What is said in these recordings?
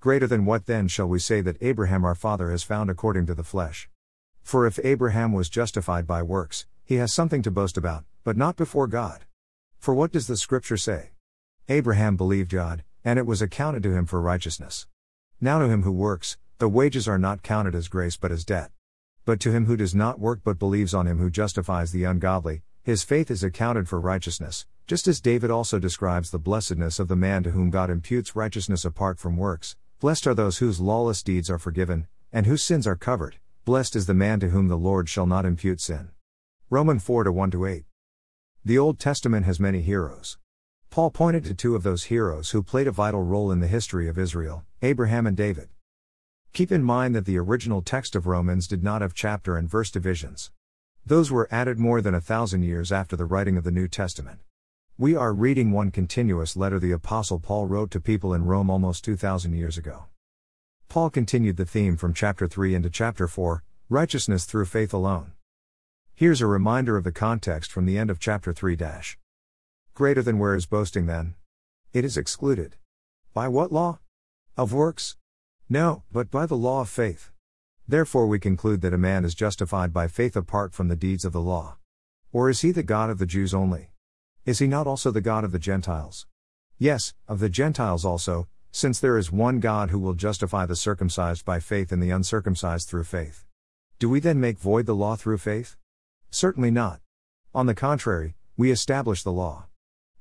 Greater than what then shall we say that Abraham our father has found according to the flesh? For if Abraham was justified by works, he has something to boast about, but not before God. For what does the scripture say? Abraham believed God, and it was accounted to him for righteousness. Now to him who works, the wages are not counted as grace but as debt. But to him who does not work but believes on him who justifies the ungodly, his faith is accounted for righteousness, just as David also describes the blessedness of the man to whom God imputes righteousness apart from works. Blessed are those whose lawless deeds are forgiven, and whose sins are covered. Blessed is the man to whom the Lord shall not impute sin. Roman 4 1 8. The Old Testament has many heroes. Paul pointed to two of those heroes who played a vital role in the history of Israel Abraham and David. Keep in mind that the original text of Romans did not have chapter and verse divisions. Those were added more than a thousand years after the writing of the New Testament. We are reading one continuous letter the Apostle Paul wrote to people in Rome almost 2,000 years ago. Paul continued the theme from chapter 3 into chapter 4 righteousness through faith alone. Here's a reminder of the context from the end of chapter 3 dash. Greater than where is boasting then? It is excluded. By what law? Of works? No, but by the law of faith. Therefore we conclude that a man is justified by faith apart from the deeds of the law. Or is he the God of the Jews only? Is he not also the God of the Gentiles? Yes, of the Gentiles also, since there is one God who will justify the circumcised by faith and the uncircumcised through faith. Do we then make void the law through faith? Certainly not. On the contrary, we establish the law.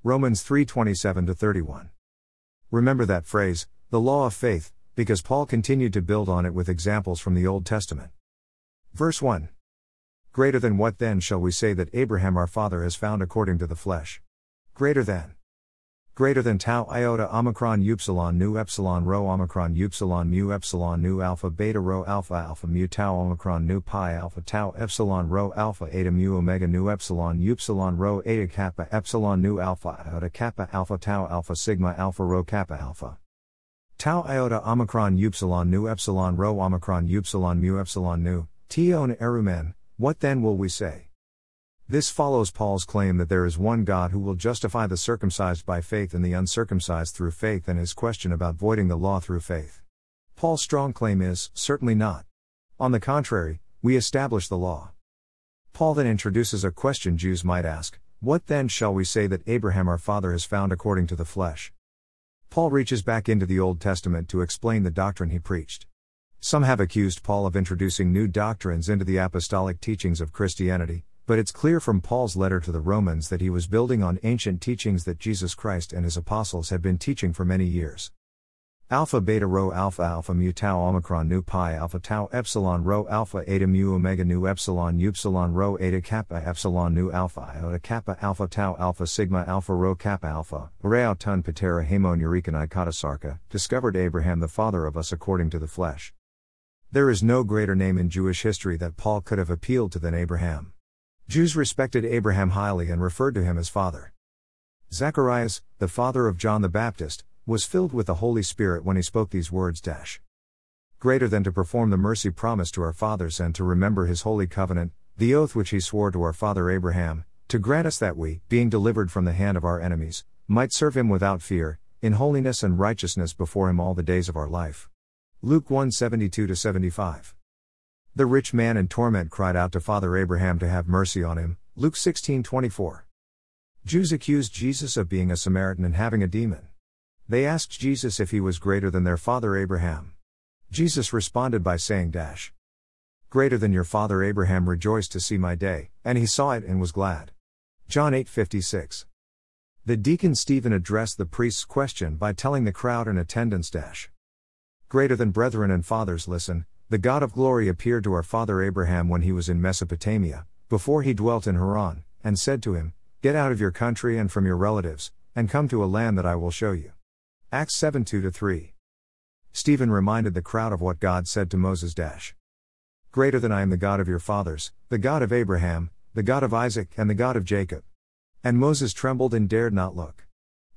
Romans 3:27 31. Remember that phrase, the law of faith, because Paul continued to build on it with examples from the Old Testament. Verse 1. Greater than what then shall we say that Abraham our father has found according to the flesh? Greater than. Greater than tau iota omicron upsilon nu epsilon rho omicron upsilon mu epsilon nu alpha beta rho alpha alpha mu tau omicron nu pi alpha tau epsilon rho alpha eta mu omega nu epsilon upsilon rho eta kappa epsilon nu alpha iota kappa alpha tau alpha sigma alpha rho kappa alpha. Tau iota omicron upsilon nu epsilon rho omicron upsilon mu epsilon nu. T tion erumen what then will we say this follows Paul's claim that there is one God who will justify the circumcised by faith and the uncircumcised through faith, and his question about voiding the law through faith. Paul's strong claim is, certainly not. On the contrary, we establish the law. Paul then introduces a question Jews might ask What then shall we say that Abraham our father has found according to the flesh? Paul reaches back into the Old Testament to explain the doctrine he preached. Some have accused Paul of introducing new doctrines into the apostolic teachings of Christianity, but it's clear from Paul's letter to the Romans that he was building on ancient teachings that Jesus Christ and his apostles had been teaching for many years. Alpha beta rho alpha alpha mu tau omicron nu pi alpha tau epsilon rho alpha eta mu omega nu epsilon upsilon rho eta kappa epsilon nu alpha iota kappa alpha tau alpha sigma alpha rho kappa alpha reo ton patera hamon eurekan ikatasarka discovered Abraham the father of us according to the flesh. There is no greater name in Jewish history that Paul could have appealed to than Abraham. Jews respected Abraham highly and referred to him as father. Zacharias, the father of John the Baptist, was filled with the Holy Spirit when he spoke these words dash. Greater than to perform the mercy promised to our fathers and to remember his holy covenant, the oath which he swore to our father Abraham, to grant us that we, being delivered from the hand of our enemies, might serve him without fear, in holiness and righteousness before him all the days of our life. Luke 1 72 75. The rich man in torment cried out to Father Abraham to have mercy on him. Luke 16:24. Jews accused Jesus of being a Samaritan and having a demon. They asked Jesus if he was greater than their father Abraham. Jesus responded by saying dash Greater than your father Abraham rejoiced to see my day, and he saw it and was glad. John 8:56. The deacon Stephen addressed the priest's question by telling the crowd in attendance dash Greater than brethren and fathers listen, the God of glory appeared to our father Abraham when he was in Mesopotamia, before he dwelt in Haran, and said to him, Get out of your country and from your relatives, and come to a land that I will show you. Acts 7 2 3. Stephen reminded the crowd of what God said to Moses Dash. Greater than I am the God of your fathers, the God of Abraham, the God of Isaac, and the God of Jacob. And Moses trembled and dared not look.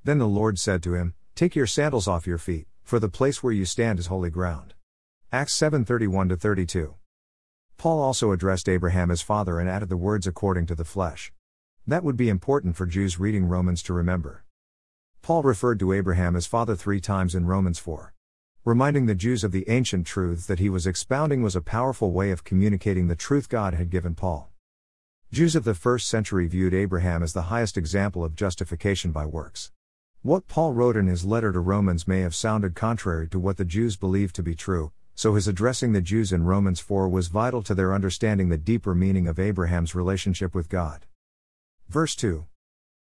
Then the Lord said to him, Take your sandals off your feet, for the place where you stand is holy ground. Acts 7:31 32. Paul also addressed Abraham as father and added the words according to the flesh. That would be important for Jews reading Romans to remember. Paul referred to Abraham as father 3 times in Romans 4. reminding the Jews of the ancient truths that he was expounding was a powerful way of communicating the truth God had given Paul. Jews of the first century viewed Abraham as the highest example of justification by works. What Paul wrote in his letter to Romans may have sounded contrary to what the Jews believed to be true, so his addressing the Jews in Romans 4 was vital to their understanding the deeper meaning of Abraham's relationship with God. Verse 2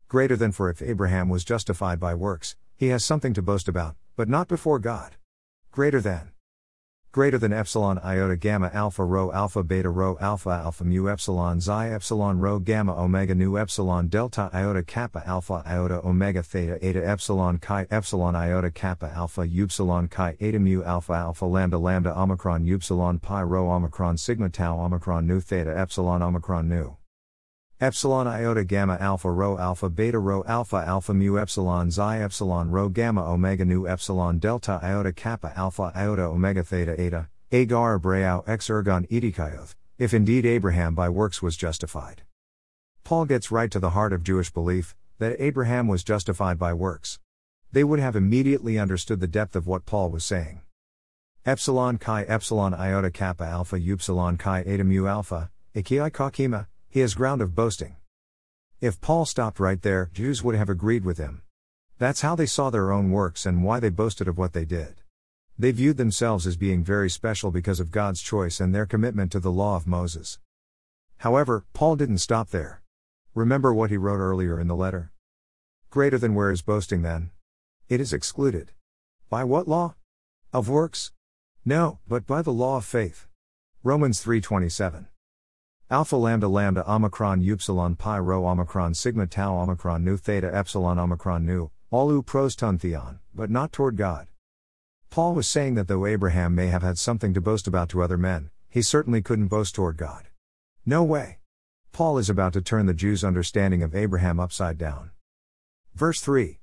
Greater than for if Abraham was justified by works, he has something to boast about, but not before God. Greater than greater than epsilon iota gamma alpha rho alpha beta rho alpha alpha mu epsilon xi epsilon rho gamma omega nu epsilon delta iota kappa alpha iota omega theta eta epsilon chi epsilon iota kappa alpha upsilon chi eta mu alpha alpha lambda lambda omicron upsilon pi rho omicron sigma tau omicron nu theta epsilon omicron nu epsilon iota gamma alpha rho alpha beta rho alpha alpha mu epsilon xi epsilon rho gamma omega nu epsilon delta iota kappa alpha iota omega theta eta agar abrao ex ergon edikayoth, if indeed Abraham by works was justified. Paul gets right to the heart of Jewish belief that Abraham was justified by works. They would have immediately understood the depth of what Paul was saying. Epsilon chi epsilon iota kappa alpha upsilon chi eta mu alpha, ikiai kakima, he has ground of boasting. If Paul stopped right there, Jews would have agreed with him. That's how they saw their own works and why they boasted of what they did. They viewed themselves as being very special because of God's choice and their commitment to the law of Moses. However, Paul didn't stop there. Remember what he wrote earlier in the letter? Greater than where is boasting then? It is excluded. By what law? Of works? No, but by the law of faith. Romans 3:27. Alpha lambda lambda omicron upsilon pi rho omicron sigma tau omicron nu theta epsilon omicron nu, all u pros ton theon, but not toward God. Paul was saying that though Abraham may have had something to boast about to other men, he certainly couldn't boast toward God. No way. Paul is about to turn the Jews' understanding of Abraham upside down. Verse 3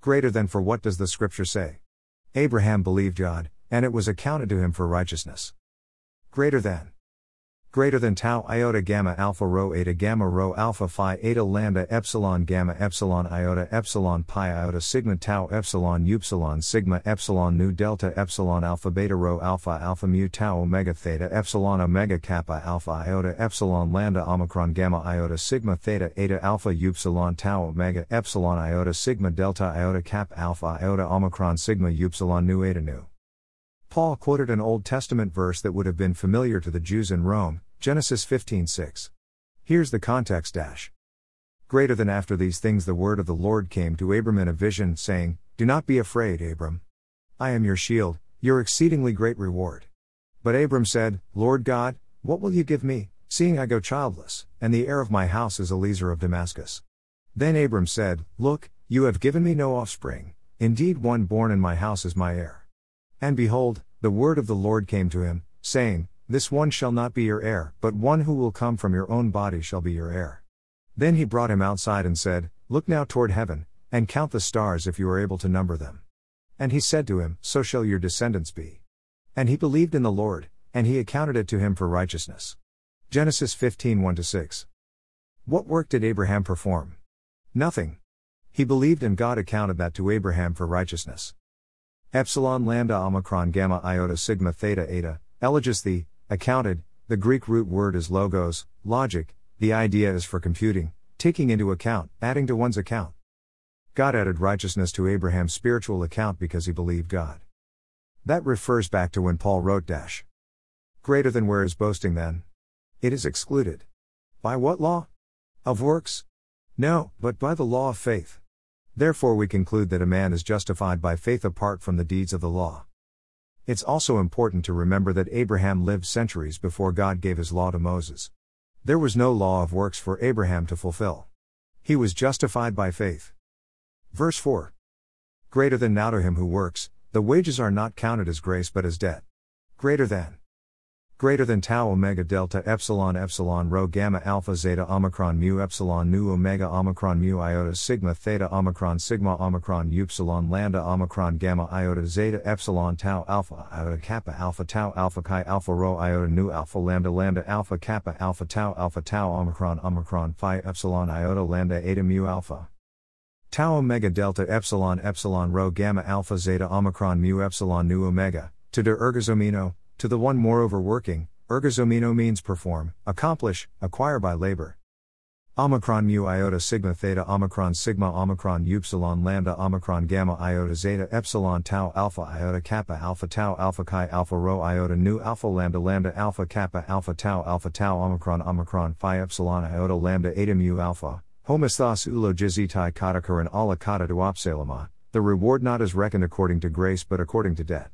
Greater than for what does the scripture say? Abraham believed God, and it was accounted to him for righteousness. Greater than greater than tau iota gamma alpha rho eta gamma rho alpha phi eta lambda epsilon gamma epsilon iota epsilon pi iota sigma tau epsilon upsilon sigma epsilon nu delta epsilon alpha beta rho alpha alpha mu tau omega theta epsilon omega kappa alpha iota epsilon lambda omicron gamma iota sigma theta eta alpha upsilon tau omega epsilon iota sigma delta iota cap alpha iota omicron sigma upsilon nu eta nu. Paul quoted an Old Testament verse that would have been familiar to the Jews in Rome, Genesis 15:6. Here's the context dash. Greater than after these things the word of the Lord came to Abram in a vision, saying, Do not be afraid, Abram. I am your shield, your exceedingly great reward. But Abram said, Lord God, what will you give me, seeing I go childless, and the heir of my house is Eliezer of Damascus? Then Abram said, Look, you have given me no offspring, indeed one born in my house is my heir. And behold, the word of the Lord came to him, saying, this one shall not be your heir, but one who will come from your own body shall be your heir. Then he brought him outside and said, Look now toward heaven, and count the stars if you are able to number them. And he said to him, So shall your descendants be. And he believed in the Lord, and he accounted it to him for righteousness. Genesis 15 1 6. What work did Abraham perform? Nothing. He believed and God accounted that to Abraham for righteousness. Epsilon lambda omicron gamma iota sigma theta eta, elogisthe, Accounted, the Greek root word is logos, logic, the idea is for computing, taking into account, adding to one's account. God added righteousness to Abraham's spiritual account because he believed God. That refers back to when Paul wrote dash. Greater than where is boasting then? It is excluded. By what law? Of works? No, but by the law of faith. Therefore we conclude that a man is justified by faith apart from the deeds of the law. It's also important to remember that Abraham lived centuries before God gave his law to Moses. There was no law of works for Abraham to fulfill. He was justified by faith. Verse 4 Greater than now to him who works, the wages are not counted as grace but as debt. Greater than greater than tau omega delta epsilon epsilon rho gamma alpha zeta omicron mu epsilon nu omega omicron mu iota sigma theta omicron sigma omicron upsilon lambda omicron gamma iota zeta epsilon tau alpha iota kappa alpha tau alpha chi alpha rho iota nu alpha lambda lambda alpha kappa alpha tau alpha tau omicron omicron phi epsilon iota lambda eta mu alpha. Tau omega delta epsilon epsilon rho gamma alpha zeta omicron mu epsilon nu omega, to de ergozomino, to the one moreover working, ergozomino means perform, accomplish, acquire by labor. Omicron mu iota sigma theta omicron sigma omicron upsilon lambda omicron gamma iota zeta epsilon tau alpha iota kappa alpha tau alpha chi alpha rho iota nu alpha lambda lambda alpha kappa alpha tau alpha tau omicron omicron phi epsilon iota lambda eta mu alpha homesthos ulogizitai katakaran ala kata duopsalama, the reward not is reckoned according to grace but according to debt.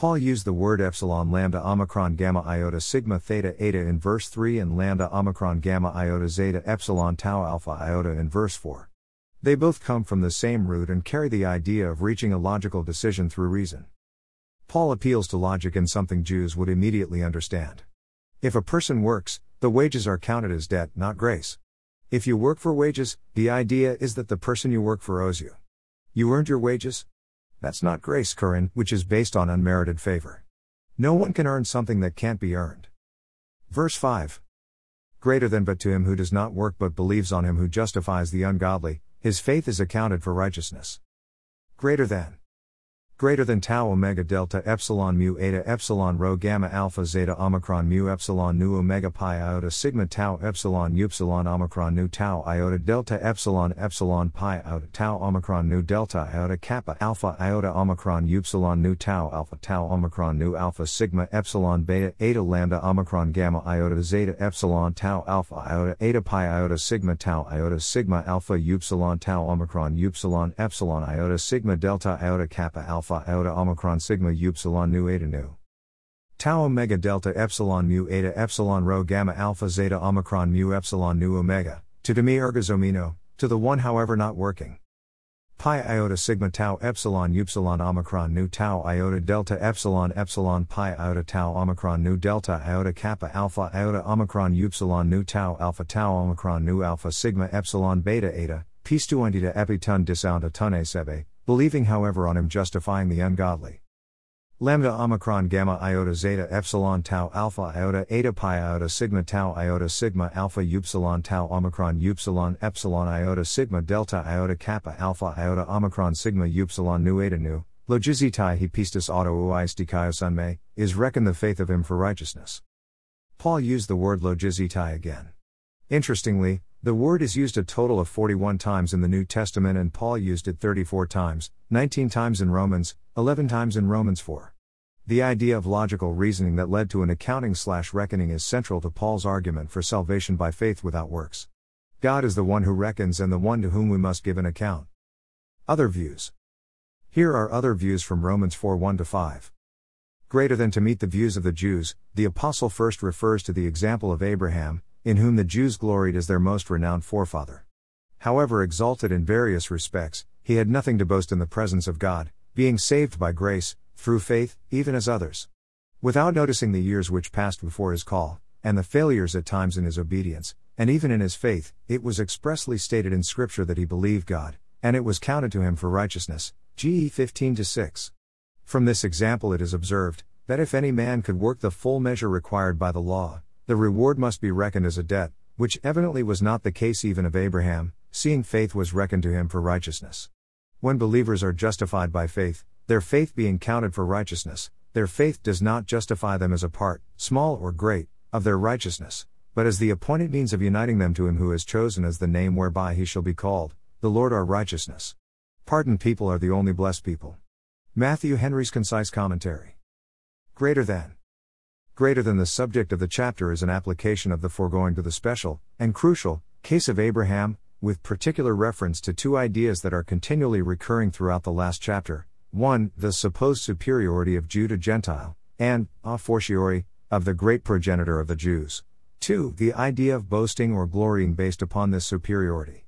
Paul used the word epsilon lambda omicron gamma iota sigma theta eta in verse 3 and lambda omicron gamma iota zeta epsilon tau alpha iota in verse 4. They both come from the same root and carry the idea of reaching a logical decision through reason. Paul appeals to logic in something Jews would immediately understand. If a person works, the wages are counted as debt, not grace. If you work for wages, the idea is that the person you work for owes you. You earned your wages? That's not grace, charin, which is based on unmerited favor. No one can earn something that can't be earned. Verse 5 Greater than but to him who does not work but believes on him who justifies the ungodly, his faith is accounted for righteousness. Greater than greater than tau omega delta epsilon mu eta epsilon rho gamma alpha zeta omicron mu epsilon nu omega pi iota sigma tau epsilon upsilon omicron nu tau iota delta epsilon epsilon pi iota tau omicron nu delta iota kappa alpha iota omicron upsilon nu tau alpha tau omicron nu alpha sigma epsilon beta eta lambda omicron gamma iota zeta epsilon tau alpha iota eta pi iota sigma tau iota sigma alpha upsilon tau omicron upsilon epsilon iota sigma delta iota kappa alpha alpha iota omicron sigma upsilon nu eta nu. Tau omega delta epsilon mu eta epsilon rho gamma alpha zeta omicron mu epsilon nu omega, to de me ergozomino, to the one however not working. Pi iota sigma tau epsilon upsilon omicron nu tau iota delta epsilon epsilon pi iota tau omicron nu delta iota kappa alpha iota omicron upsilon nu tau alpha tau omicron nu alpha sigma epsilon beta eta, pistuantita epiton disounda tune sebe, believing however on him justifying the ungodly. Lambda omicron gamma iota zeta epsilon tau alpha iota eta pi iota sigma tau iota sigma alpha upsilon tau omicron upsilon epsilon iota sigma delta iota kappa alpha iota omicron sigma upsilon nu eta nu, logizitai he pistis auto uis dikaios is reckoned the faith of him for righteousness. Paul used the word logizitai again. Interestingly, the word is used a total of 41 times in the New Testament and Paul used it 34 times, 19 times in Romans, 11 times in Romans 4. The idea of logical reasoning that led to an accounting slash reckoning is central to Paul's argument for salvation by faith without works. God is the one who reckons and the one to whom we must give an account. Other views. Here are other views from Romans 4 1 to 5. Greater than to meet the views of the Jews, the Apostle first refers to the example of Abraham, in whom the Jews gloried as their most renowned forefather. However exalted in various respects, he had nothing to boast in the presence of God, being saved by grace, through faith, even as others. Without noticing the years which passed before his call, and the failures at times in his obedience, and even in his faith, it was expressly stated in Scripture that he believed God, and it was counted to him for righteousness. GE 15 6. From this example, it is observed that if any man could work the full measure required by the law, the reward must be reckoned as a debt, which evidently was not the case even of Abraham, seeing faith was reckoned to him for righteousness. When believers are justified by faith, their faith being counted for righteousness, their faith does not justify them as a part, small or great, of their righteousness, but as the appointed means of uniting them to him who has chosen as the name whereby he shall be called, the Lord our righteousness. Pardoned people are the only blessed people. Matthew Henry's Concise Commentary. Greater than greater than the subject of the chapter is an application of the foregoing to the special, and crucial, case of Abraham, with particular reference to two ideas that are continually recurring throughout the last chapter 1. The supposed superiority of Jew to Gentile, and, a fortiori, of the great progenitor of the Jews. 2. The idea of boasting or glorying based upon this superiority.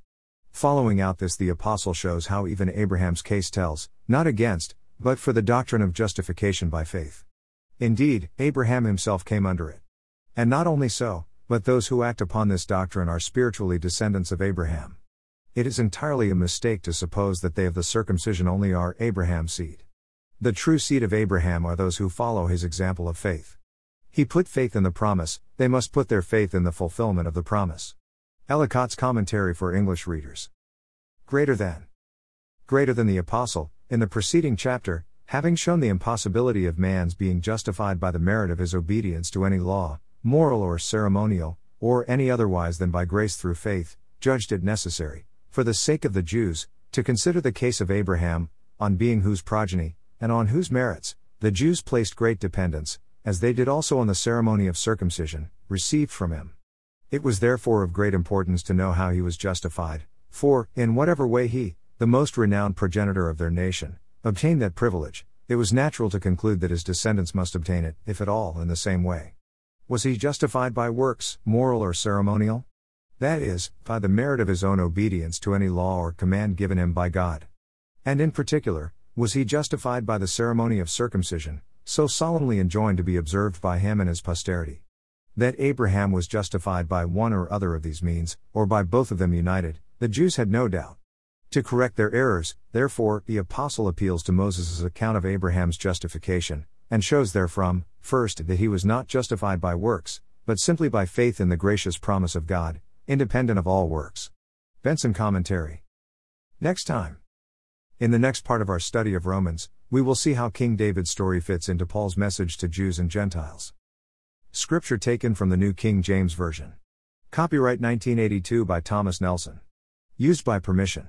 Following out this, the Apostle shows how even Abraham's case tells, not against, but for the doctrine of justification by faith. Indeed, Abraham himself came under it. And not only so, but those who act upon this doctrine are spiritually descendants of Abraham. It is entirely a mistake to suppose that they of the circumcision only are Abraham's seed. The true seed of Abraham are those who follow his example of faith. He put faith in the promise, they must put their faith in the fulfillment of the promise. Ellicott's Commentary for English Readers. Greater than. Greater than the Apostle, in the preceding chapter, having shown the impossibility of man's being justified by the merit of his obedience to any law, moral or ceremonial, or any otherwise than by grace through faith, judged it necessary, for the sake of the Jews, to consider the case of Abraham, on being whose progeny, and on whose merits, the Jews placed great dependence, as they did also on the ceremony of circumcision, received from him. It was therefore of great importance to know how he was justified, for, in whatever way he, the most renowned progenitor of their nation, obtained that privilege, it was natural to conclude that his descendants must obtain it, if at all, in the same way. Was he justified by works, moral or ceremonial? That is, by the merit of his own obedience to any law or command given him by God. And in particular, was he justified by the ceremony of circumcision, so solemnly enjoined to be observed by him and his posterity? That Abraham was justified by one or other of these means, or by both of them united, the Jews had no doubt. To correct their errors, therefore, the Apostle appeals to Moses' account of Abraham's justification, and shows therefrom, first, that he was not justified by works, but simply by faith in the gracious promise of God, independent of all works. Benson Commentary. Next time. In the next part of our study of Romans, we will see how King David's story fits into Paul's message to Jews and Gentiles. Scripture taken from the New King James Version. Copyright 1982 by Thomas Nelson. Used by permission.